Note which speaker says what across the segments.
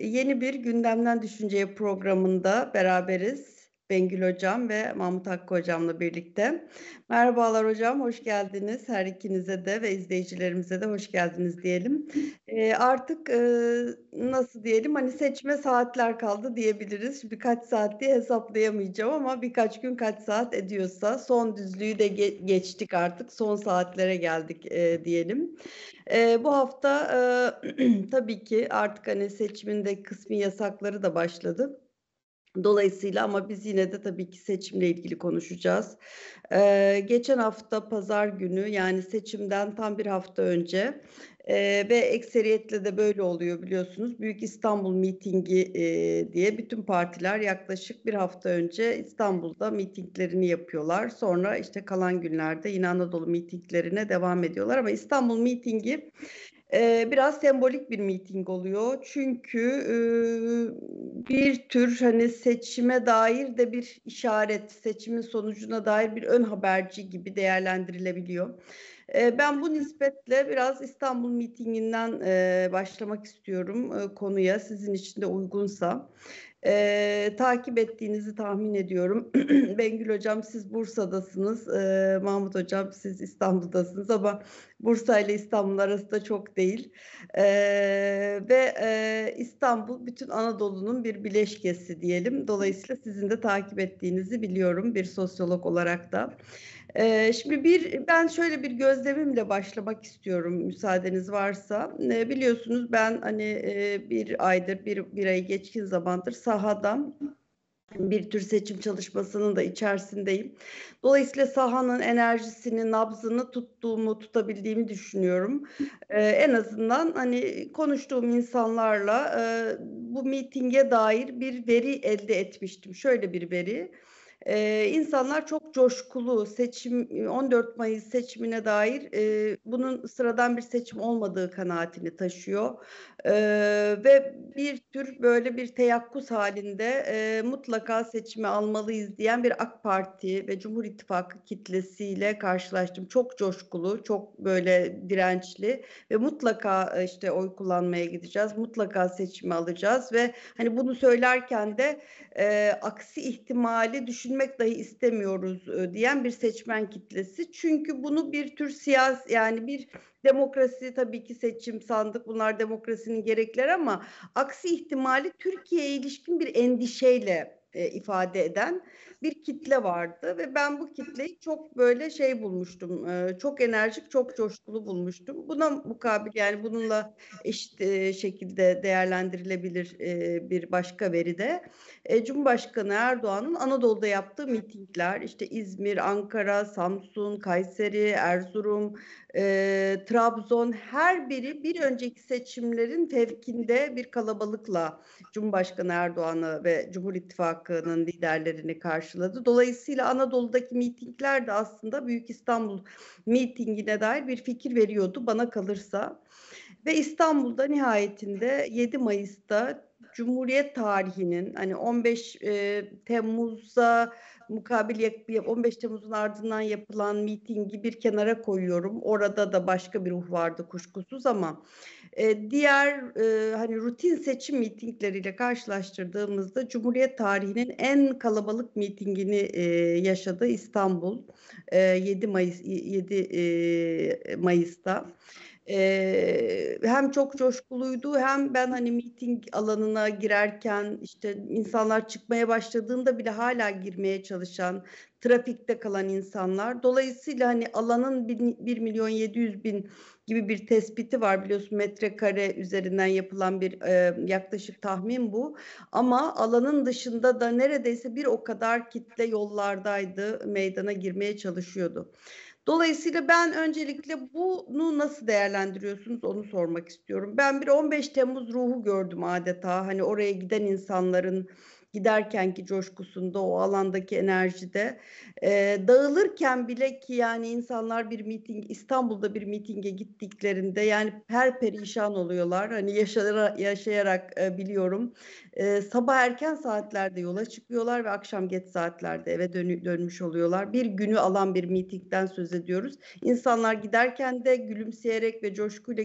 Speaker 1: Yeni bir Gündemden Düşünceye programında beraberiz. Bengül Hocam ve Mahmut Hakkı Hocam'la birlikte. Merhabalar hocam, hoş geldiniz. Her ikinize de ve izleyicilerimize de hoş geldiniz diyelim. E, artık e, nasıl diyelim, hani seçme saatler kaldı diyebiliriz. Birkaç saat diye hesaplayamayacağım ama birkaç gün kaç saat ediyorsa son düzlüğü de ge- geçtik artık. Son saatlere geldik e, diyelim. E, bu hafta e, tabii ki artık hani seçiminde kısmi yasakları da başladı. Dolayısıyla ama biz yine de tabii ki seçimle ilgili konuşacağız. Ee, geçen hafta pazar günü yani seçimden tam bir hafta önce e, ve ekseriyetle de böyle oluyor biliyorsunuz. Büyük İstanbul mitingi e, diye bütün partiler yaklaşık bir hafta önce İstanbul'da mitinglerini yapıyorlar. Sonra işte kalan günlerde yine Anadolu mitinglerine devam ediyorlar. Ama İstanbul mitingi Eee, biraz sembolik bir miting oluyor. Çünkü, ııı, bir tür, hani, seçime dair de bir işaret, seçimin sonucuna dair bir ön haberci gibi değerlendirilebiliyor. Eee, ben bu nispetle biraz İstanbul mitinginden, eee, başlamak istiyorum, ııı, konuya sizin için de uygunsa. Eee, takip ettiğinizi tahmin ediyorum. Bengül Hocam siz Bursa'dasınız, eee, Mahmut Hocam siz İstanbul'dasınız ama Bursa ile İstanbul arasında çok değil. Eee, ve eee, İstanbul bütün Anadolu'nun bir bileşkesi diyelim. Dolayısıyla sizin de takip ettiğinizi biliyorum bir sosyolog olarak da. Eee, şimdi bir ben şöyle bir gözlemimle başlamak istiyorum müsaadeniz varsa. Eee, biliyorsunuz ben hani eee, bir aydır, bir, bir ayı geçkin zamandır sahada bir tür seçim çalışmasının da içerisindeyim. Dolayısıyla sahanın enerjisini, nabzını tuttuğumu, tutabildiğimi düşünüyorum. Ee, en azından hani konuştuğum insanlarla e, bu mitinge dair bir veri elde etmiştim. Şöyle bir veri. Ee, insanlar çok coşkulu seçim 14 Mayıs seçimine dair e, bunun sıradan bir seçim olmadığı kanaatini taşıyor ee, ve bir tür böyle bir teyakkuz halinde e, mutlaka seçimi almalıyız diyen bir AK Parti ve Cumhur İttifakı kitlesiyle karşılaştım. Çok coşkulu, çok böyle dirençli ve mutlaka işte oy kullanmaya gideceğiz, mutlaka seçimi alacağız ve hani bunu söylerken de e, aksi ihtimali düşünmek dahi istemiyoruz e, diyen bir seçmen kitlesi. Çünkü bunu bir tür siyasi yani bir demokrasi tabii ki seçim sandık bunlar demokrasinin gerekleri ama aksi ihtimali Türkiye'ye ilişkin bir endişeyle e, ifade eden bir kitle vardı ve ben bu kitleyi çok böyle şey bulmuştum. E, çok enerjik, çok coşkulu bulmuştum. Buna mukabil yani bununla eşit e, şekilde değerlendirilebilir e, bir başka veri de Cumhurbaşkanı Erdoğan'ın Anadolu'da yaptığı mitingler işte İzmir, Ankara, Samsun, Kayseri, Erzurum, Trabzon her biri bir önceki seçimlerin fevkinde bir kalabalıkla Cumhurbaşkanı Erdoğan'ı ve Cumhur İttifakı'nın liderlerini karşıladı. Dolayısıyla Anadolu'daki mitingler de aslında Büyük İstanbul mitingine dair bir fikir veriyordu bana kalırsa. Ve İstanbul'da nihayetinde 7 Mayıs'ta Cumhuriyet tarihinin hani 15 e, Temmuz'a mukabil 15 Temmuz'un ardından yapılan mitingi bir kenara koyuyorum. Orada da başka bir ruh vardı kuşkusuz ama e, diğer e, hani rutin seçim mitingleriyle karşılaştırdığımızda Cumhuriyet tarihinin en kalabalık mitingini e, yaşadı İstanbul e, 7 Mayıs 7 e, Mayıs'ta. Hem çok coşkuluydu hem ben hani miting alanına girerken işte insanlar çıkmaya başladığında bile hala girmeye çalışan trafikte kalan insanlar. Dolayısıyla hani alanın 1 milyon 700 bin gibi bir tespiti var biliyorsun metrekare üzerinden yapılan bir e, yaklaşık tahmin bu. Ama alanın dışında da neredeyse bir o kadar kitle yollardaydı, meydana girmeye çalışıyordu. Dolayısıyla ben öncelikle bunu nasıl değerlendiriyorsunuz onu sormak istiyorum. Ben bir 15 Temmuz ruhu gördüm adeta. Hani oraya giden insanların giderkenki coşkusunda, o alandaki enerjide e, dağılırken bile ki yani insanlar bir miting İstanbul'da bir mitinge gittiklerinde yani her perişan oluyorlar. Hani yaşayarak, yaşayarak e, biliyorum. E, sabah erken saatlerde yola çıkıyorlar ve akşam geç saatlerde eve dön dönmüş oluyorlar. Bir günü alan bir mitingden söz ediyoruz. İnsanlar giderken de gülümseyerek ve coşkuyla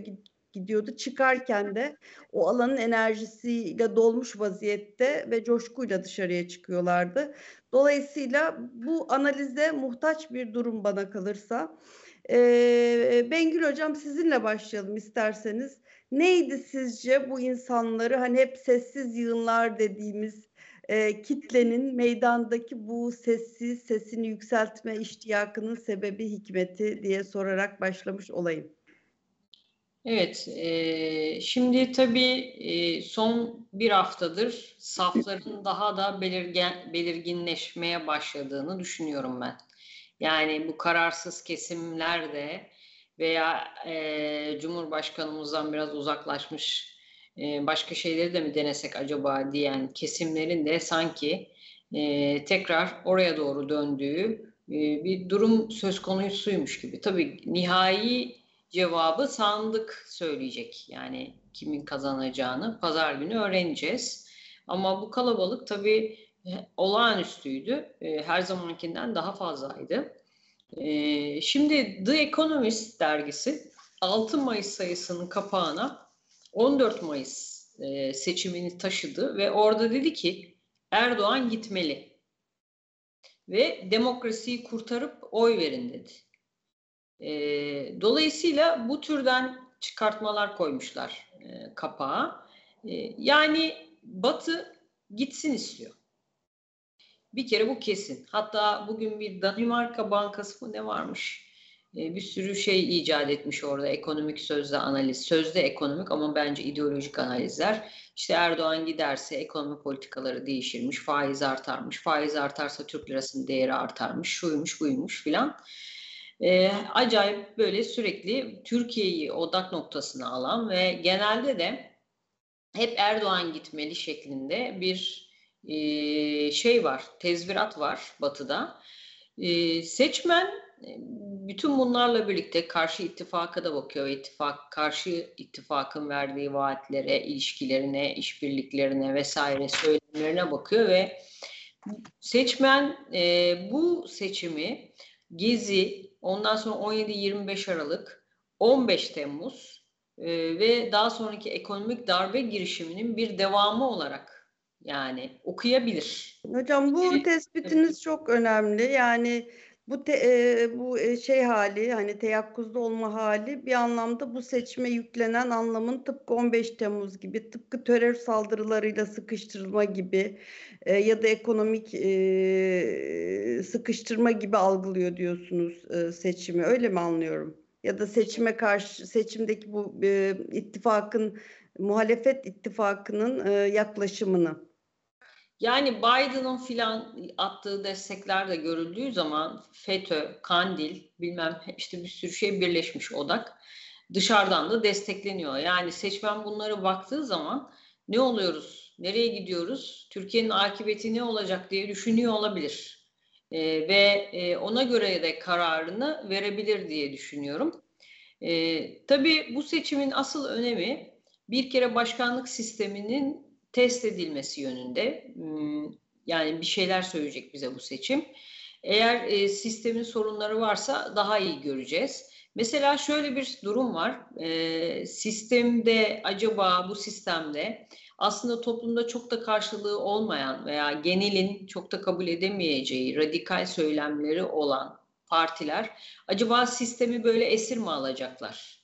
Speaker 1: gidiyordu. Çıkarken de o alanın enerjisiyle dolmuş vaziyette ve coşkuyla dışarıya çıkıyorlardı. Dolayısıyla bu analize muhtaç bir durum bana kalırsa. Ee, Bengül Hocam sizinle başlayalım isterseniz. Neydi sizce bu insanları hani hep sessiz yığınlar dediğimiz e, kitlenin meydandaki bu sessiz sesini yükseltme iştiyakının sebebi hikmeti diye sorarak başlamış olayım.
Speaker 2: Evet, e, şimdi tabii e, son bir haftadır safların daha da belirgen, belirginleşmeye başladığını düşünüyorum ben. Yani bu kararsız kesimler de veya e, Cumhurbaşkanımızdan biraz uzaklaşmış e, başka şeyleri de mi denesek acaba diyen kesimlerin de sanki e, tekrar oraya doğru döndüğü e, bir durum söz konusuymuş gibi. Tabii nihai cevabı sandık söyleyecek. Yani kimin kazanacağını pazar günü öğreneceğiz. Ama bu kalabalık tabii olağanüstüydü. Her zamankinden daha fazlaydı. Şimdi The Economist dergisi 6 Mayıs sayısının kapağına 14 Mayıs e, seçimini taşıdı ve orada dedi ki Erdoğan gitmeli ve demokrasiyi kurtarıp oy verin dedi. E, dolayısıyla bu türden çıkartmalar koymuşlar e, kapağa. E, yani Batı gitsin istiyor. Bir kere bu kesin. Hatta bugün bir Danimarka Bankası mı ne varmış? E, bir sürü şey icat etmiş orada ekonomik sözde analiz. Sözde ekonomik ama bence ideolojik analizler. İşte Erdoğan giderse ekonomi politikaları değişirmiş, faiz artarmış, faiz artarsa Türk lirasının değeri artarmış, şuymuş buymuş filan. E, acayip böyle sürekli Türkiye'yi odak noktasına alan ve genelde de hep Erdoğan gitmeli şeklinde bir e, şey var, tezvirat var batıda. E, seçmen bütün bunlarla birlikte karşı ittifaka da bakıyor. İttifak, karşı ittifakın verdiği vaatlere, ilişkilerine, işbirliklerine vesaire söylemlerine bakıyor ve seçmen e, bu seçimi Gezi, ondan sonra 17-25 Aralık, 15 Temmuz e, ve daha sonraki ekonomik darbe girişiminin bir devamı olarak yani okuyabilir.
Speaker 1: Hocam bu tespitiniz çok önemli. Yani bu te, e, bu şey hali hani teyakkuzda olma hali bir anlamda bu seçime yüklenen anlamın tıpkı 15 Temmuz gibi tıpkı terör saldırılarıyla sıkıştırılma gibi e, ya da ekonomik e, sıkıştırma gibi algılıyor diyorsunuz e, seçimi öyle mi anlıyorum? Ya da seçime karşı seçimdeki bu e, ittifakın muhalefet ittifakının e, yaklaşımını.
Speaker 2: Yani Biden'ın filan attığı destekler de görüldüğü zaman FETÖ, Kandil, bilmem işte bir sürü şey birleşmiş odak dışarıdan da destekleniyor. Yani seçmen bunları baktığı zaman ne oluyoruz, nereye gidiyoruz, Türkiye'nin akıbeti ne olacak diye düşünüyor olabilir. ee, ve e, ona göre de kararını verebilir diye düşünüyorum. ee, tabii bu seçimin asıl önemi bir kere başkanlık sisteminin test edilmesi yönünde. Hmm, yani bir şeyler söyleyecek bize bu seçim. Eğer e, sistemin sorunları varsa daha iyi göreceğiz. Mesela şöyle bir durum var. E, sistemde acaba bu sistemde aslında toplumda çok da karşılığı olmayan veya genelin çok da kabul edemeyeceği radikal söylemleri olan partiler acaba sistemi böyle esir mi alacaklar?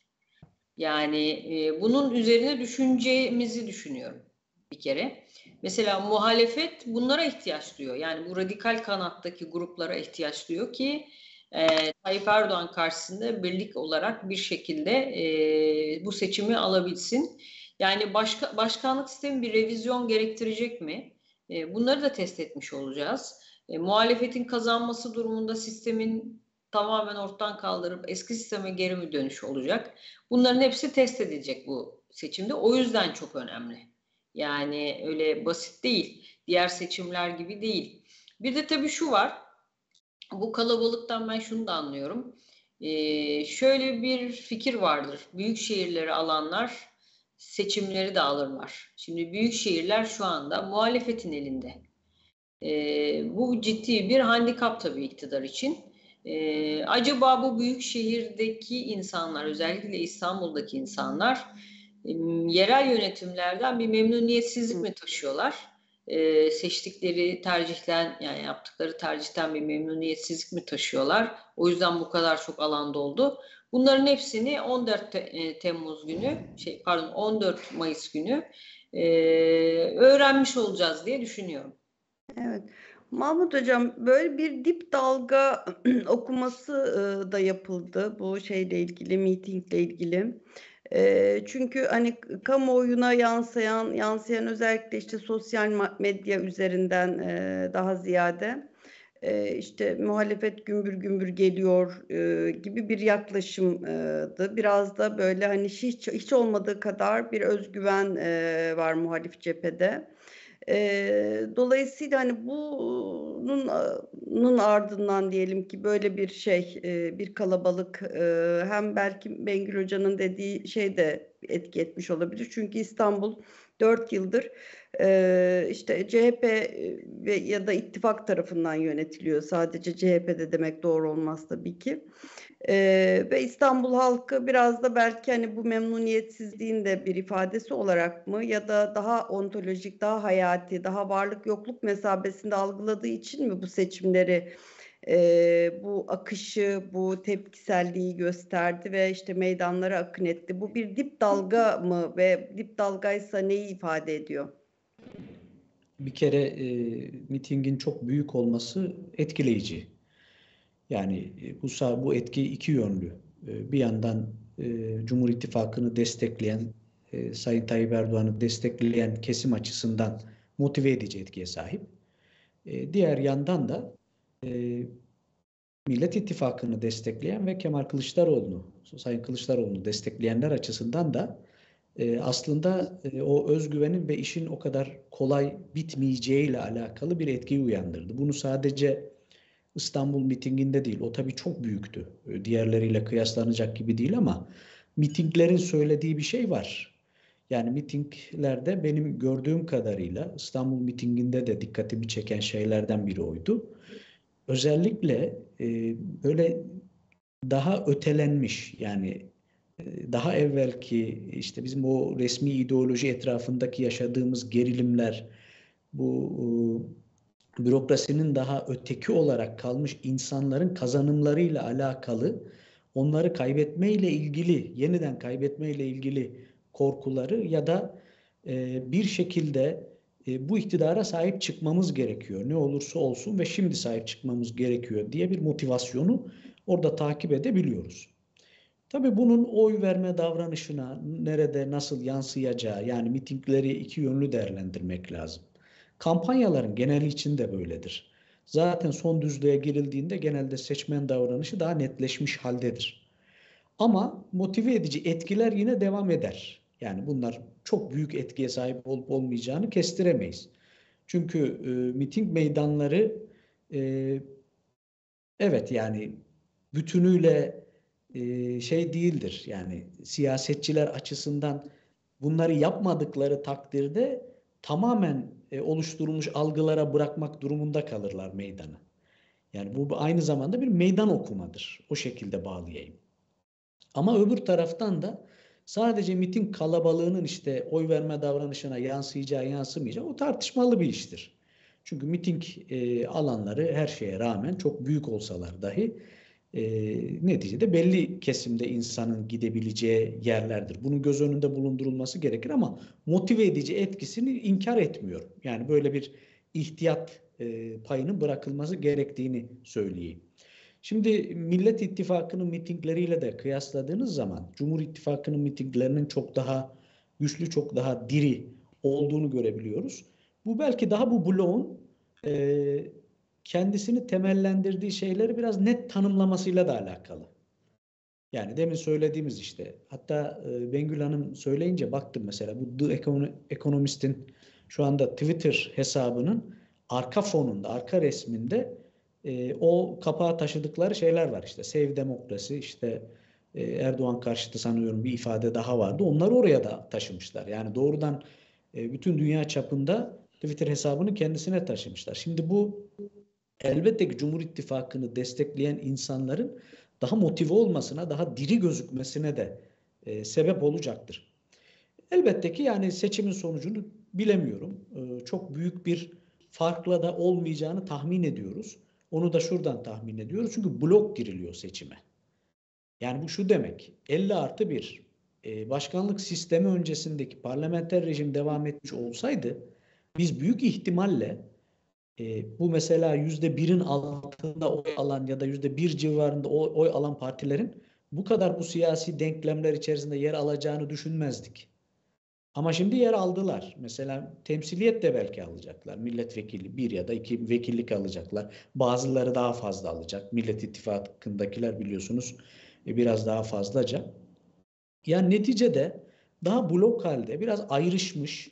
Speaker 2: Yani e, bunun üzerine düşüneceğimizi düşünüyorum bir kere. Mesela muhalefet bunlara ihtiyaç duyuyor. Yani bu radikal kanattaki gruplara ihtiyaç duyuyor ki e, Tayyip Erdoğan karşısında birlik olarak bir şekilde e, bu seçimi alabilsin. Yani başka, başkanlık sistemi bir revizyon gerektirecek mi? E, bunları da test etmiş olacağız. E, muhalefetin kazanması durumunda sistemin tamamen ortadan kaldırıp eski sisteme geri mi dönüş olacak? Bunların hepsi test edilecek bu seçimde. O yüzden çok önemli. Yani öyle basit değil. Diğer seçimler gibi değil. Bir de tabii şu var. Bu kalabalıktan ben şunu da anlıyorum. Ee, şöyle bir fikir vardır. Büyük şehirleri alanlar seçimleri de alırlar. Şimdi büyük şehirler şu anda muhalefetin elinde. Ee, bu ciddi bir handikap tabii iktidar için. E, acaba bu büyük şehirdeki insanlar, özellikle İstanbul'daki insanlar yerel yönetimlerden bir memnuniyetsizlik mi taşıyorlar? E, seçtikleri tercihten yani yaptıkları tercihten bir memnuniyetsizlik mi taşıyorlar? O yüzden bu kadar çok alanda oldu. Bunların hepsini 14 e, Temmuz günü, şey pardon 14 Mayıs günü e, öğrenmiş olacağız diye düşünüyorum.
Speaker 1: Evet. Mahmut Hocam böyle bir dip dalga okuması da yapıldı bu şeyle ilgili, mitingle ilgili. Çünkü hani kamuoyuna yansıyan, yansıyan özellikle işte sosyal medya üzerinden daha ziyade işte muhalefet gümbür gümbür geliyor gibi bir yaklaşımdı. Biraz da böyle hani hiç hiç olmadığı kadar bir özgüven var muhalif cephede. Eee, dolayısıyla, hani, bunun nun ardından diyelim ki böyle bir şey, eee, bir kalabalık, eee, hem belki Bengül Hoca'nın dediği şey de etki etmiş olabilir. Çünkü İstanbul 4 yıldır, eee, işte CHP ve ya da ittifak tarafından yönetiliyor. Sadece CHP de demek doğru olmaz tabii ki. Eee, ve İstanbul halkı biraz da belki hani bu memnuniyetsizliğin de bir ifadesi olarak mı ya da daha ontolojik, daha hayati, daha varlık yokluk mesabesinde algıladığı için mi bu seçimleri eee, bu akışı, bu tepkiselliği gösterdi ve işte meydanlara akın etti. Bu bir dip dalga mı ve dip dalgaysa neyi ifade ediyor?
Speaker 3: Bir kere e, mitingin çok büyük olması etkileyici. Yani e, bu bu etki iki yönlü. E, bir yandan e, Cumhur İttifakı'nı destekleyen, Sayın Tayyip Erdoğan'ı destekleyen kesim açısından motive edici etkiye sahip. Diğer yandan da Millet İttifakı'nı destekleyen ve Kemal Kılıçdaroğlu'nu, Sayın Kılıçdaroğlu'nu destekleyenler açısından da aslında o özgüvenin ve işin o kadar kolay bitmeyeceğiyle alakalı bir etkiyi uyandırdı. Bunu sadece İstanbul mitinginde değil. O tabii çok büyüktü. Ee, diğerleriyle kıyaslanacak gibi değil ama mitinglerin söylediği bir şey var. Yani mitinglerde benim gördüğüm kadarıyla İstanbul mitinginde de dikkatimi çeken şeylerden biri oydu. Özellikle e, böyle daha ötelenmiş yani e, daha evvelki işte bizim o resmi ideoloji etrafındaki yaşadığımız gerilimler bu bürokrasinin daha öteki olarak kalmış insanların kazanımlarıyla alakalı onları kaybetmeyle ilgili, yeniden kaybetmeyle ilgili korkuları ya da e, bir şekilde e, bu iktidara sahip çıkmamız gerekiyor. Ne olursa olsun ve şimdi sahip çıkmamız gerekiyor diye bir motivasyonu orada takip edebiliyoruz. Tabii bunun oy verme davranışına nerede nasıl yansıyacağı yani mitingleri iki yönlü değerlendirmek lazım. Kampanyaların geneli için de böyledir. Zaten son düzlüğe girildiğinde genelde seçmen davranışı daha netleşmiş haldedir. Ama motive edici etkiler yine devam eder. Yani bunlar çok büyük etkiye sahip olup olmayacağını kestiremeyiz. Çünkü e, miting meydanları e, evet yani bütünüyle e, şey değildir. Yani siyasetçiler açısından bunları yapmadıkları takdirde tamamen e, oluşturulmuş algılara bırakmak durumunda kalırlar meydanı. Yani bu aynı zamanda bir meydan okumadır. O şekilde bağlayayım. Ama öbür taraftan da sadece miting kalabalığının işte oy verme davranışına yansıyacağı yansımayacağı o tartışmalı bir iştir. Çünkü miting e, alanları her şeye rağmen çok büyük olsalar dahi e, neticede belli kesimde insanın gidebileceği yerlerdir. Bunun göz önünde bulundurulması gerekir ama motive edici etkisini inkar etmiyorum. Yani böyle bir ihtiyat e, payının bırakılması gerektiğini söyleyeyim. Şimdi Millet İttifakı'nın mitingleriyle de kıyasladığınız zaman Cumhur İttifakı'nın mitinglerinin çok daha güçlü, çok daha diri olduğunu görebiliyoruz. Bu belki daha bu bloğun e, kendisini temellendirdiği şeyleri biraz net tanımlamasıyla da alakalı. Yani demin söylediğimiz işte hatta e, Bengül Hanım söyleyince baktım mesela bu The Economist'in şu anda Twitter hesabının arka fonunda, arka resminde e, o kapağa taşıdıkları şeyler var işte. Sev demokrasi, işte e, Erdoğan karşıtı sanıyorum bir ifade daha vardı. Onları oraya da taşımışlar. Yani doğrudan e, bütün dünya çapında Twitter hesabını kendisine taşımışlar. Şimdi bu elbette ki Cumhur İttifakı'nı destekleyen insanların daha motive olmasına, daha diri gözükmesine de e, sebep olacaktır. Elbette ki yani seçimin sonucunu bilemiyorum. E, çok büyük bir farkla da olmayacağını tahmin ediyoruz. Onu da şuradan tahmin ediyoruz. Çünkü blok giriliyor seçime. Yani bu şu demek. 50 artı 1 e, başkanlık sistemi öncesindeki parlamenter rejim devam etmiş olsaydı biz büyük ihtimalle e, bu mesela yüzde birin altında oy alan ya da yüzde bir civarında oy, oy alan partilerin bu kadar bu siyasi denklemler içerisinde yer alacağını düşünmezdik. Ama şimdi yer aldılar. Mesela temsiliyet de belki alacaklar. Milletvekili bir ya da iki vekillik alacaklar. Bazıları daha fazla alacak. Millet İttifakı'ndakiler biliyorsunuz e, biraz daha fazlaca. Yani neticede daha blok halde biraz ayrışmış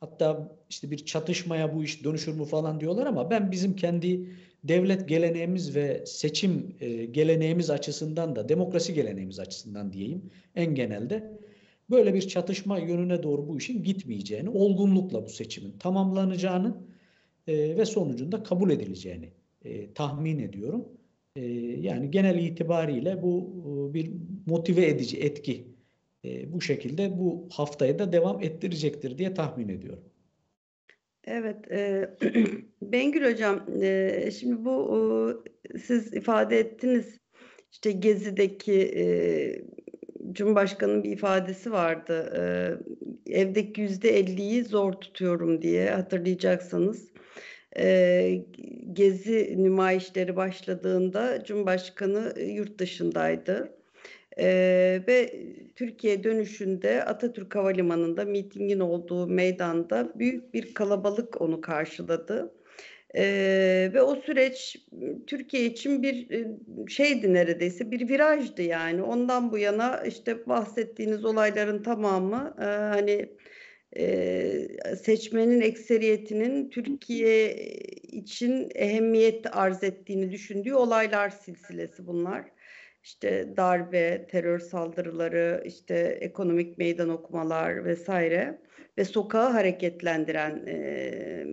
Speaker 3: hatta işte bir çatışmaya bu iş dönüşür mü falan diyorlar ama ben bizim kendi devlet geleneğimiz ve seçim e, geleneğimiz açısından da demokrasi geleneğimiz açısından diyeyim en genelde böyle bir çatışma yönüne doğru bu işin gitmeyeceğini, olgunlukla bu seçimin tamamlanacağını e, ve sonucunda kabul edileceğini e, tahmin ediyorum. Yani genel itibariyle bu bir motive edici etki e, bu şekilde bu haftayı da devam ettirecektir diye tahmin ediyorum.
Speaker 1: Evet, e, Bengül Hocam, e, şimdi bu e, siz ifade ettiniz, işte Gezi'deki e, Cumhurbaşkanı'nın bir ifadesi vardı, e, evdeki yüzde elliyi zor tutuyorum diye hatırlayacaksınız. E, Gezi nümayişleri başladığında Cumhurbaşkanı yurt dışındaydı. Ee, ve Türkiye dönüşünde Atatürk Havalimanı'nda mitingin olduğu meydanda büyük bir kalabalık onu karşıladı. Ee, ve o süreç Türkiye için bir şeydi neredeyse bir virajdı yani ondan bu yana işte bahsettiğiniz olayların tamamı e, hani e, seçmenin ekseriyetinin Türkiye için ehemmiyet arz ettiğini düşündüğü olaylar silsilesi bunlar işte darbe, terör saldırıları, işte ekonomik meydan okumalar vesaire ve sokağı hareketlendiren e,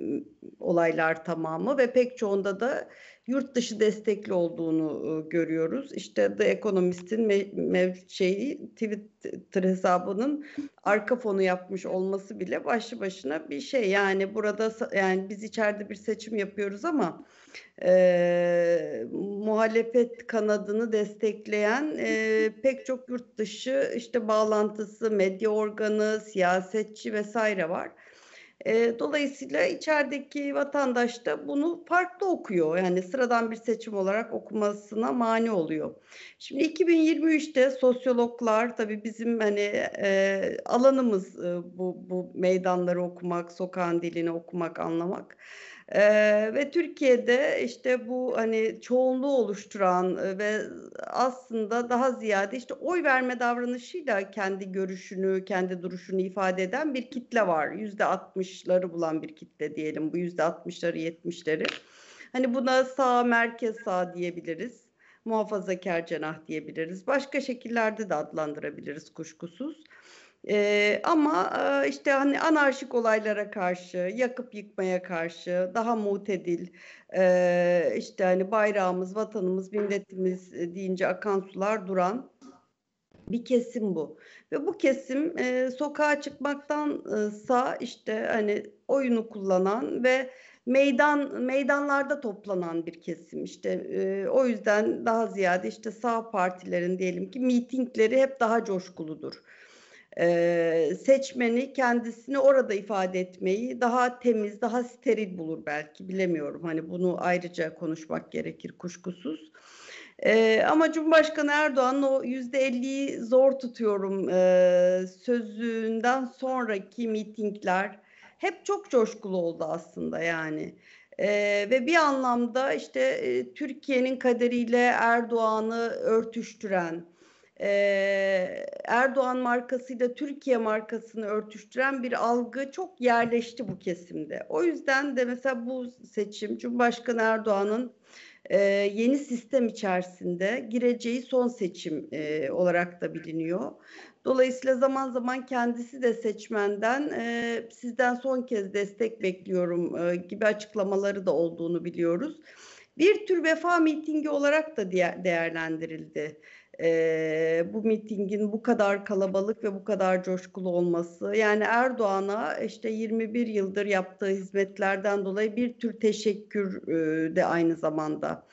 Speaker 1: olaylar tamamı ve pek çoğunda da yurt dışı destekli olduğunu e, görüyoruz. İşte The Economist'in mev şeyi Twitter hesabının arka fonu yapmış olması bile başlı başına bir şey. Yani burada yani biz içeride bir seçim yapıyoruz ama e, muhalefet kanadını destekleyen e, pek çok yurt dışı işte bağlantısı, medya organı, siyasetçi vesaire var. E, dolayısıyla içerideki vatandaş da bunu farklı okuyor. Yani sıradan bir seçim olarak okumasına mani oluyor. Şimdi 2023'te sosyologlar tabii bizim hani e, alanımız e, bu, bu meydanları okumak, sokağın dilini okumak, anlamak. Ee, ve Türkiye'de işte bu hani çoğunluğu oluşturan ve aslında daha ziyade işte oy verme davranışıyla kendi görüşünü, kendi duruşunu ifade eden bir kitle var. Yüzde altmışları bulan bir kitle diyelim. Bu yüzde altmışları, yetmişleri. Hani buna sağ, merkez sağ diyebiliriz. Muhafazakar cenah diyebiliriz. Başka şekillerde de adlandırabiliriz kuşkusuz. Ee, ama e, işte hani anarşik olaylara karşı, yakıp yıkmaya karşı, daha mutedil, e, işte hani bayrağımız, vatanımız, milletimiz deyince akan sular duran bir kesim bu. Ve bu kesim e, sokağa çıkmaktansa işte hani oyunu kullanan ve meydan meydanlarda toplanan bir kesim işte e, o yüzden daha ziyade işte sağ partilerin diyelim ki mitingleri hep daha coşkuludur e, seçmeni kendisini orada ifade etmeyi daha temiz, daha steril bulur belki bilemiyorum. Hani bunu ayrıca konuşmak gerekir kuşkusuz. E, ama Cumhurbaşkanı Erdoğan'ın o yüzde elliyi zor tutuyorum e, sözünden sonraki mitingler hep çok coşkulu oldu aslında yani. Ee, ve bir anlamda işte e, Türkiye'nin kaderiyle Erdoğan'ı örtüştüren, e, Erdoğan markasıyla Türkiye markasını örtüştüren bir algı çok yerleşti bu kesimde. O yüzden de mesela bu seçim Cumhurbaşkanı Erdoğan'ın e, yeni sistem içerisinde gireceği son seçim e, olarak da biliniyor. Dolayısıyla zaman zaman kendisi de seçmenden e, sizden son kez destek bekliyorum e, gibi açıklamaları da olduğunu biliyoruz. bir tür vefa mitingi olarak da değerlendirildi. E, bu mitingin bu kadar kalabalık ve bu kadar coşkulu olması yani Erdoğan'a işte 21 yıldır yaptığı hizmetlerden dolayı bir tür teşekkür e, de aynı zamanda.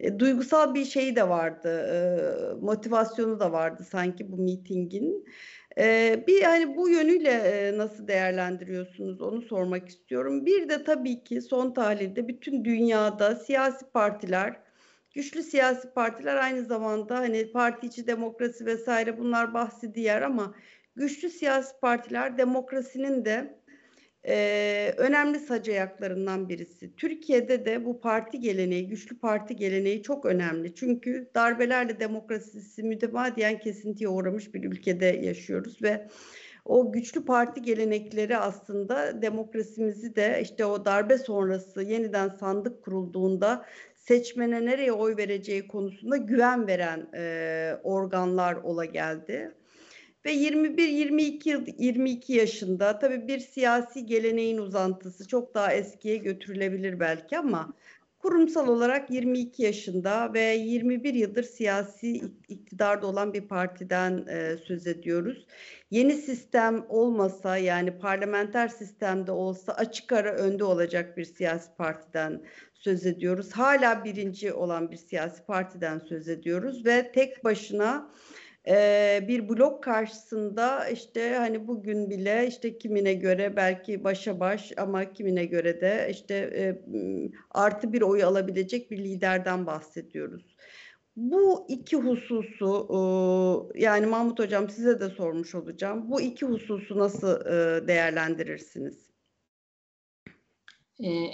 Speaker 1: E, duygusal bir şey de vardı, e, motivasyonu da vardı sanki bu mitingin. E, bir hani bu yönüyle e, nasıl değerlendiriyorsunuz onu sormak istiyorum. Bir de tabii ki son tahlilde bütün dünyada siyasi partiler, güçlü siyasi partiler aynı zamanda hani parti içi demokrasi vesaire bunlar bahsi diğer ama güçlü siyasi partiler demokrasinin de e, önemli sac ayaklarından birisi. Türkiye'de de bu parti geleneği, güçlü parti geleneği çok önemli. Çünkü darbelerle demokrasisi mütemadiyen kesintiye uğramış bir ülkede yaşıyoruz ve o güçlü parti gelenekleri aslında demokrasimizi de işte o darbe sonrası yeniden sandık kurulduğunda seçmene nereye oy vereceği konusunda güven veren e, organlar ola geldi ve 21-22 22 yaşında tabii bir siyasi geleneğin uzantısı çok daha eskiye götürülebilir belki ama kurumsal olarak 22 yaşında ve 21 yıldır siyasi iktidarda olan bir partiden e, söz ediyoruz. Yeni sistem olmasa yani parlamenter sistemde olsa açık ara önde olacak bir siyasi partiden söz ediyoruz. Hala birinci olan bir siyasi partiden söz ediyoruz ve tek başına e, bir blok karşısında işte hani bugün bile işte kimine göre belki başa baş ama kimine göre de işte e, artı bir oy alabilecek bir liderden bahsediyoruz. Bu iki hususu e, yani Mahmut Hocam size de sormuş olacağım. Bu iki hususu nasıl e, değerlendirirsiniz?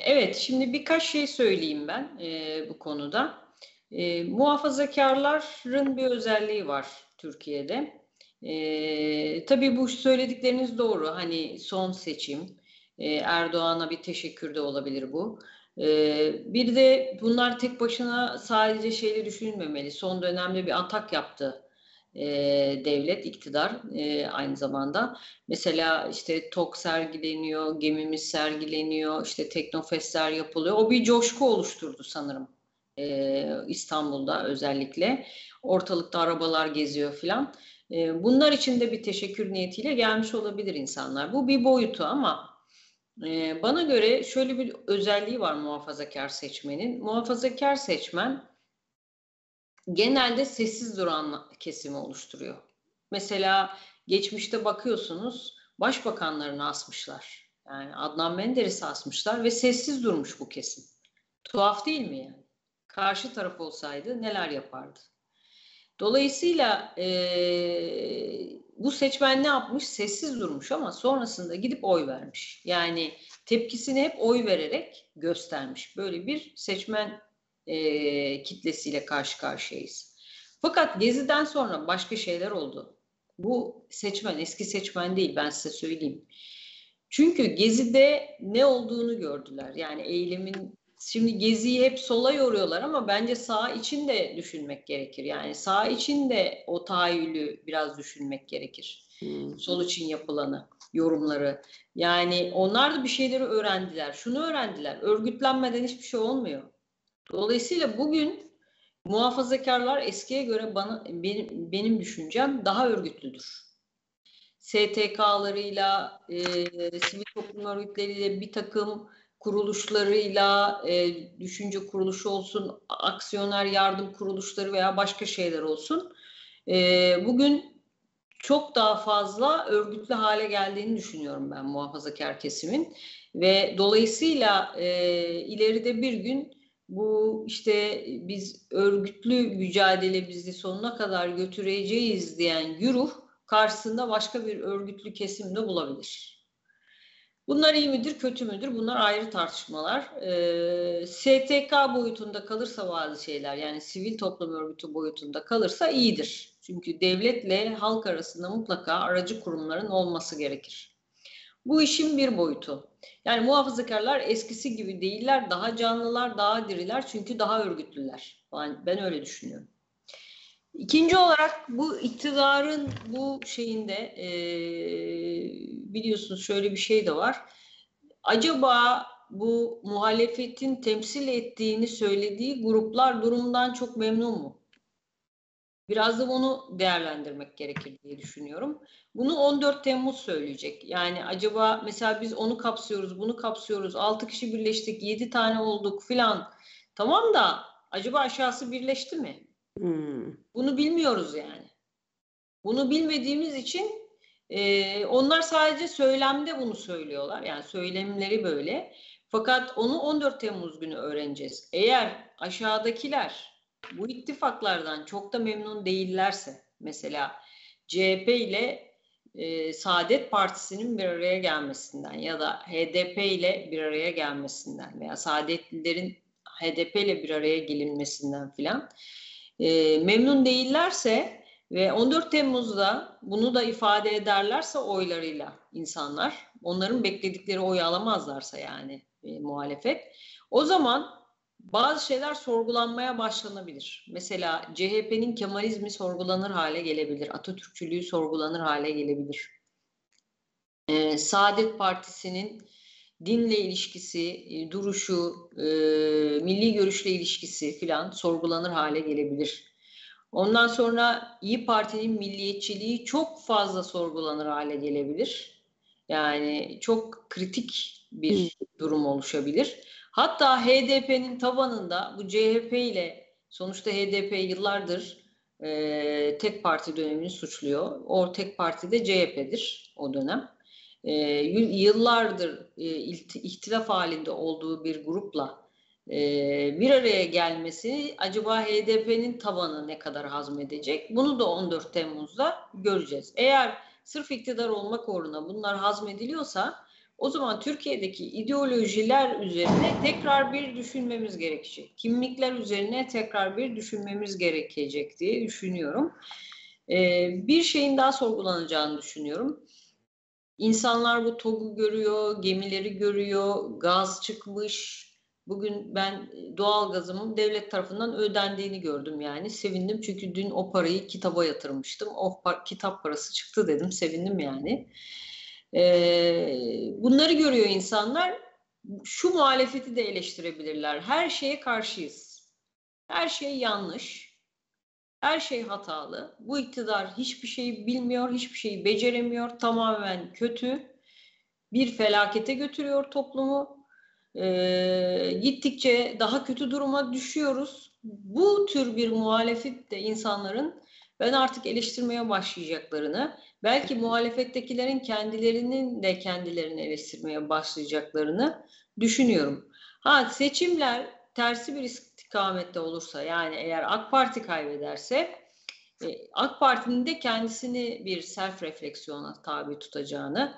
Speaker 2: Evet, şimdi birkaç şey söyleyeyim ben e, bu konuda. E, muhafazakarların bir özelliği var Türkiye'de. E, tabii bu söyledikleriniz doğru. Hani son seçim, e, Erdoğan'a bir teşekkür de olabilir bu. E, bir de bunlar tek başına sadece şeyle düşünülmemeli. Son dönemde bir atak yaptı e, devlet, iktidar e, aynı zamanda. Mesela işte TOK sergileniyor, gemimiz sergileniyor, işte teknofestler yapılıyor. O bir coşku oluşturdu sanırım e, İstanbul'da özellikle. Ortalıkta arabalar geziyor filan. E, bunlar için de bir teşekkür niyetiyle gelmiş olabilir insanlar. Bu bir boyutu ama e, bana göre şöyle bir özelliği var muhafazakar seçmenin. Muhafazakar seçmen genelde sessiz duran kesimi oluşturuyor. Mesela geçmişte bakıyorsunuz başbakanlarını asmışlar. Yani Adnan Menderes'i asmışlar ve sessiz durmuş bu kesim. Tuhaf değil mi yani? Karşı taraf olsaydı neler yapardı? Dolayısıyla e, bu seçmen ne yapmış? Sessiz durmuş ama sonrasında gidip oy vermiş. Yani tepkisini hep oy vererek göstermiş. Böyle bir seçmen e, kitlesiyle karşı karşıyayız. Fakat Gezi'den sonra başka şeyler oldu. Bu seçmen eski seçmen değil ben size söyleyeyim. Çünkü Gezi'de ne olduğunu gördüler. Yani eylemin Şimdi Gezi'yi hep sola yoruyorlar ama bence sağ için de düşünmek gerekir. Yani sağ için de o tahayyülü biraz düşünmek gerekir. Hmm. Sol için yapılanı, yorumları. Yani onlar da bir şeyleri öğrendiler. Şunu öğrendiler. Örgütlenmeden hiçbir şey olmuyor. Dolayısıyla bugün muhafazakarlar eskiye göre bana benim, benim düşüncem daha örgütlüdür. STK'larıyla, e, sivil toplum örgütleriyle bir takım kuruluşlarıyla, e, düşünce kuruluşu olsun, aksiyoner yardım kuruluşları veya başka şeyler olsun. E, bugün çok daha fazla örgütlü hale geldiğini düşünüyorum ben muhafazakar kesimin. Ve dolayısıyla e, ileride bir gün bu işte biz örgütlü mücadele bizi sonuna kadar götüreceğiz diyen güruh karşısında başka bir örgütlü kesim de bulabilir. Bunlar iyi midir, kötü müdür? Bunlar ayrı tartışmalar. Ee, STK boyutunda kalırsa bazı şeyler, yani sivil toplum örgütü boyutunda kalırsa iyidir. Çünkü devletle halk arasında mutlaka aracı kurumların olması gerekir. Bu işin bir boyutu. Yani muhafazakarlar eskisi gibi değiller, daha canlılar, daha diriler çünkü daha örgütlüler. Ben öyle düşünüyorum. İkinci olarak bu iktidarın bu şeyinde e, biliyorsunuz şöyle bir şey de var. Acaba bu muhalefetin temsil ettiğini söylediği gruplar durumdan çok memnun mu? Biraz da bunu değerlendirmek gerekir diye düşünüyorum. Bunu 14 Temmuz söyleyecek. Yani acaba mesela biz onu kapsıyoruz, bunu kapsıyoruz, 6 kişi birleştik, 7 tane olduk filan. Tamam da acaba aşağısı birleşti mi?
Speaker 1: Hmm.
Speaker 2: Bunu bilmiyoruz yani. Bunu bilmediğimiz için e, onlar sadece söylemde bunu söylüyorlar. Yani söylemleri böyle. Fakat onu 14 Temmuz günü öğreneceğiz. Eğer aşağıdakiler bu ittifaklardan çok da memnun değillerse mesela CHP ile e, Saadet Partisi'nin bir araya gelmesinden ya da HDP ile bir araya gelmesinden veya Saadetlilerin HDP ile bir araya gelinmesinden filan e, memnun değillerse ve 14 Temmuz'da bunu da ifade ederlerse oylarıyla insanlar, onların bekledikleri oyu alamazlarsa yani e, muhalefet, o zaman bazı şeyler sorgulanmaya başlanabilir. Mesela CHP'nin Kemalizmi sorgulanır hale gelebilir, Atatürkçülüğü sorgulanır hale gelebilir. Ee, Saadet Partisi'nin dinle ilişkisi, e, duruşu, e, milli görüşle ilişkisi filan sorgulanır hale gelebilir. Ondan sonra İyi Parti'nin milliyetçiliği çok fazla sorgulanır hale gelebilir. Yani çok kritik bir durum oluşabilir. Hatta HDP'nin tabanında bu CHP ile sonuçta HDP yıllardır e, tek parti dönemini suçluyor. O tek parti de CHP'dir o dönem. E, yıllardır e, ihtilaf halinde olduğu bir grupla e, bir araya gelmesi acaba HDP'nin tabanı ne kadar hazmedecek? Bunu da 14 Temmuz'da göreceğiz. Eğer sırf iktidar olmak uğruna bunlar hazmediliyorsa o zaman Türkiye'deki ideolojiler üzerine tekrar bir düşünmemiz gerekecek. Kimlikler üzerine tekrar bir düşünmemiz gerekecek diye düşünüyorum. Ee, bir şeyin daha sorgulanacağını düşünüyorum. İnsanlar bu TOG'u görüyor, gemileri görüyor, gaz çıkmış. Bugün ben doğal gazımın devlet tarafından ödendiğini gördüm yani. Sevindim çünkü dün o parayı kitaba yatırmıştım. O par kitap parası çıktı dedim, sevindim yani. Ee, bunları görüyor insanlar. Şu muhalefeti de eleştirebilirler. Her şeye karşıyız. Her şey yanlış. Her şey hatalı. Bu iktidar hiçbir şeyi bilmiyor, hiçbir şeyi beceremiyor. Tamamen kötü. Bir felakete götürüyor toplumu. Ee, gittikçe daha kötü duruma düşüyoruz. Bu tür bir muhalefet de insanların ben artık eleştirmeye başlayacaklarını, belki muhalefettekilerin kendilerinin de kendilerini eleştirmeye başlayacaklarını düşünüyorum. Ha seçimler tersi bir istikamette olursa yani eğer AK Parti kaybederse e, AK Parti'nin de kendisini bir self refleksiyona tabi tutacağını,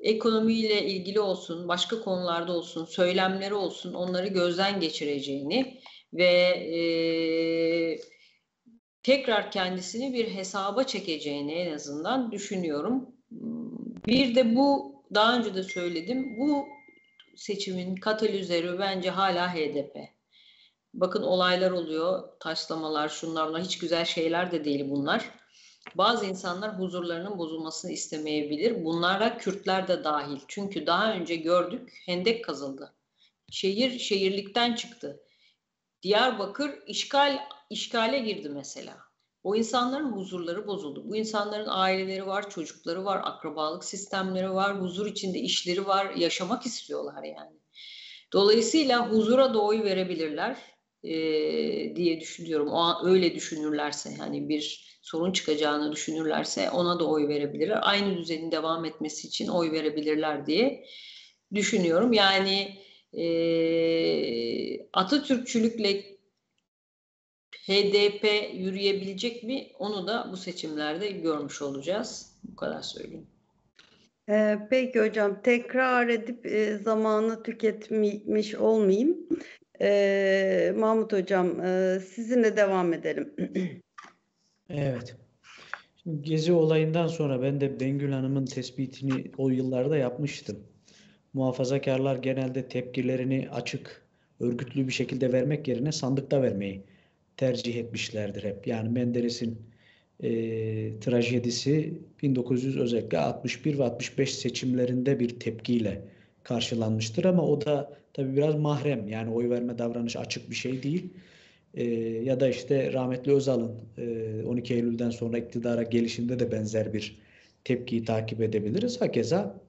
Speaker 2: ekonomiyle ilgili olsun, başka konularda olsun, söylemleri olsun onları gözden geçireceğini ve e, tekrar kendisini bir hesaba çekeceğini en azından düşünüyorum. Bir de bu daha önce de söyledim. Bu seçimin katalizörü bence hala HDP. Bakın olaylar oluyor, taşlamalar, şunlarla hiç güzel şeyler de değil bunlar. Bazı insanlar huzurlarının bozulmasını istemeyebilir. Bunlara Kürtler de dahil. Çünkü daha önce gördük, hendek kazıldı. Şehir şehirlikten çıktı. Diyarbakır işgal işgale girdi mesela. O insanların huzurları bozuldu. Bu insanların aileleri var, çocukları var, akrabalık sistemleri var, huzur içinde işleri var, yaşamak istiyorlar yani. Dolayısıyla huzura da oy verebilirler e, diye düşünüyorum. O öyle düşünürlerse yani bir sorun çıkacağını düşünürlerse ona da oy verebilirler. Aynı düzenin devam etmesi için oy verebilirler diye düşünüyorum. Yani e, Atatürkçülükle HDP yürüyebilecek mi? Onu da bu seçimlerde görmüş olacağız. Bu kadar söyleyeyim.
Speaker 1: Ee, peki hocam tekrar edip e, zamanı tüketmiş olmayayım. Ee, Mahmut hocam e, sizinle devam edelim.
Speaker 3: evet. Şimdi Gezi olayından sonra ben de Bengül Hanım'ın tespitini o yıllarda yapmıştım. Muhafazakarlar genelde tepkilerini açık, örgütlü bir şekilde vermek yerine sandıkta vermeyi tercih etmişlerdir hep. Yani Menderes'in e, trajedisi 1900 özellikle 61 ve 65 seçimlerinde bir tepkiyle karşılanmıştır ama o da tabii biraz mahrem. Yani oy verme davranışı açık bir şey değil. E, ya da işte rahmetli Özal'ın e, 12 Eylül'den sonra iktidara gelişinde de benzer bir tepkiyi takip edebiliriz. Hakeza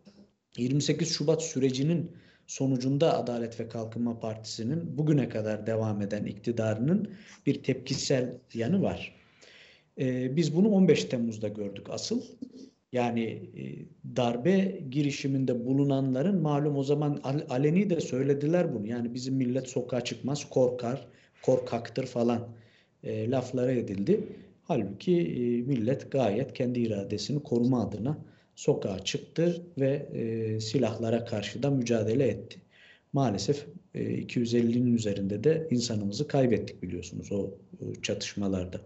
Speaker 3: 28 Şubat sürecinin sonucunda Adalet ve Kalkınma Partisi'nin bugüne kadar devam eden iktidarının bir tepkisel yanı var. Ee, biz bunu 15 Temmuz'da gördük asıl. Yani e, darbe girişiminde bulunanların malum o zaman aleni de söylediler bunu. Yani bizim millet sokağa çıkmaz, korkar, korkaktır falan e, laflara edildi. Halbuki e, millet gayet kendi iradesini koruma adına sokağa çıktı ve e, silahlara karşı da mücadele etti. Maalesef e, 250'nin üzerinde de insanımızı kaybettik biliyorsunuz o, o çatışmalarda.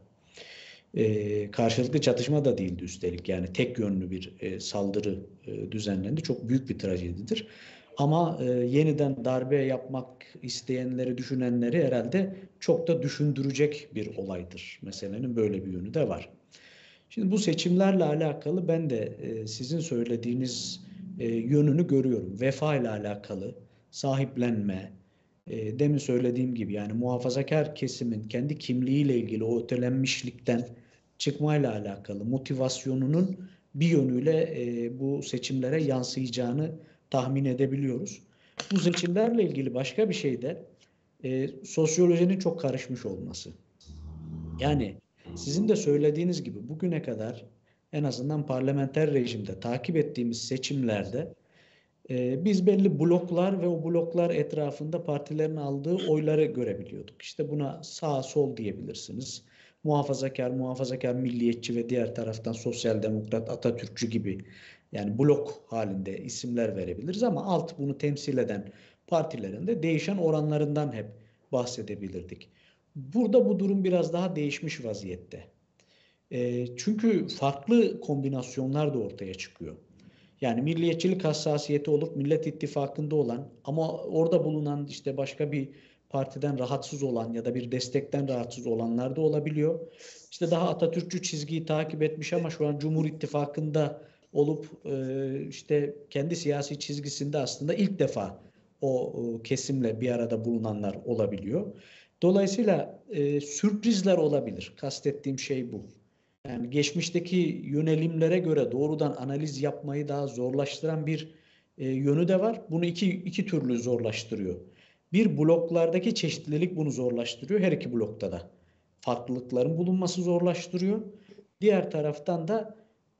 Speaker 3: E, karşılıklı çatışma da değildi üstelik yani tek yönlü bir e, saldırı e, düzenlendi. Çok büyük bir trajedidir. Ama e, yeniden darbe yapmak isteyenleri, düşünenleri herhalde çok da düşündürecek bir olaydır. Meselenin böyle bir yönü de var. Şimdi bu seçimlerle alakalı ben de e, sizin söylediğiniz e, yönünü görüyorum. Vefa ile alakalı, sahiplenme, e, demin söylediğim gibi yani muhafazakar kesimin kendi kimliğiyle ilgili o ötelenmişlikten çıkmayla alakalı motivasyonunun bir yönüyle e, bu seçimlere yansıyacağını tahmin edebiliyoruz. Bu seçimlerle ilgili başka bir şey de e, sosyolojinin çok karışmış olması. Yani sizin de söylediğiniz gibi bugüne kadar en azından parlamenter rejimde takip ettiğimiz seçimlerde e, biz belli bloklar ve o bloklar etrafında partilerin aldığı oyları görebiliyorduk. İşte buna sağ sol diyebilirsiniz. Muhafazakar, muhafazakar, milliyetçi ve diğer taraftan sosyal demokrat, Atatürkçü gibi yani blok halinde isimler verebiliriz ama alt bunu temsil eden partilerin de değişen oranlarından hep bahsedebilirdik. Burada bu durum biraz daha değişmiş vaziyette. E, çünkü farklı kombinasyonlar da ortaya çıkıyor. Yani milliyetçilik hassasiyeti olup Millet İttifakı'nda olan ama orada bulunan işte başka bir partiden rahatsız olan ya da bir destekten rahatsız olanlar da olabiliyor. İşte daha Atatürkçü çizgiyi takip etmiş ama şu an Cumhur İttifakı'nda olup e, işte kendi siyasi çizgisinde aslında ilk defa o kesimle bir arada bulunanlar olabiliyor. Dolayısıyla e, sürprizler olabilir. Kastettiğim şey bu. Yani geçmişteki yönelimlere göre doğrudan analiz yapmayı daha zorlaştıran bir e, yönü de var. Bunu iki, iki türlü zorlaştırıyor. Bir bloklardaki çeşitlilik bunu zorlaştırıyor. Her iki blokta da farklılıkların bulunması zorlaştırıyor. Diğer taraftan da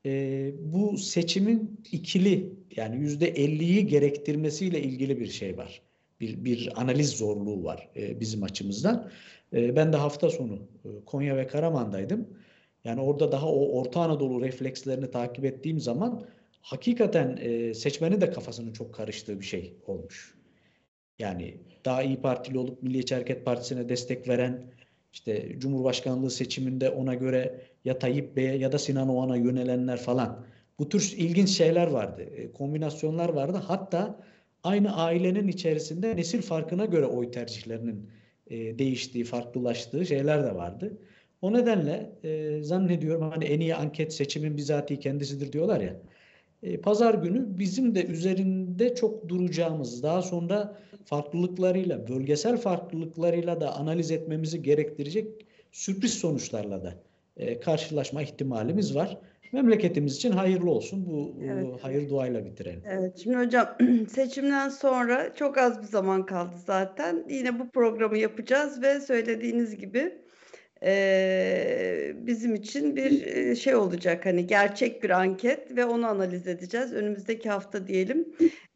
Speaker 3: e, bu seçimin ikili yani yüzde elliyi gerektirmesiyle ilgili bir şey var bir, bir analiz zorluğu var e, bizim açımızdan. E, ben de hafta sonu e, Konya ve Karaman'daydım. Yani orada daha o Orta Anadolu reflekslerini takip ettiğim zaman hakikaten e, seçmenin de kafasının çok karıştığı bir şey olmuş. Yani daha iyi Partili olup Milliyetçi Hareket Partisi'ne destek veren, işte Cumhurbaşkanlığı seçiminde ona göre ya Tayyip Bey'e ya da Sinan Oğan'a yönelenler falan. Bu tür ilginç şeyler vardı, e, kombinasyonlar vardı. Hatta aynı ailenin içerisinde nesil farkına göre oy tercihlerinin e, değiştiği, farklılaştığı şeyler de vardı. O nedenle e, zannediyorum hani en iyi anket seçimin bizatihi kendisidir diyorlar ya. E, Pazar günü bizim de üzerinde çok duracağımız, daha sonra farklılıklarıyla, bölgesel farklılıklarıyla da analiz etmemizi gerektirecek sürpriz sonuçlarla da e, karşılaşma ihtimalimiz var. Memleketimiz için hayırlı olsun. Bu evet. hayır duayla bitirelim.
Speaker 1: Evet. Şimdi hocam seçimden sonra çok az bir zaman kaldı zaten. Yine bu programı yapacağız ve söylediğiniz gibi e, bizim için bir şey olacak. Hani gerçek bir anket ve onu analiz edeceğiz. Önümüzdeki hafta diyelim.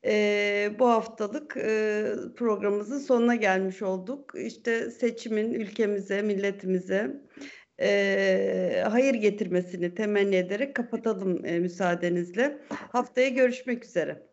Speaker 1: E, bu haftalık e, programımızın sonuna gelmiş olduk. İşte seçimin ülkemize, milletimize e, hayır getirmesini temenni ederek kapatalım e, müsaadenizle. Haftaya görüşmek üzere.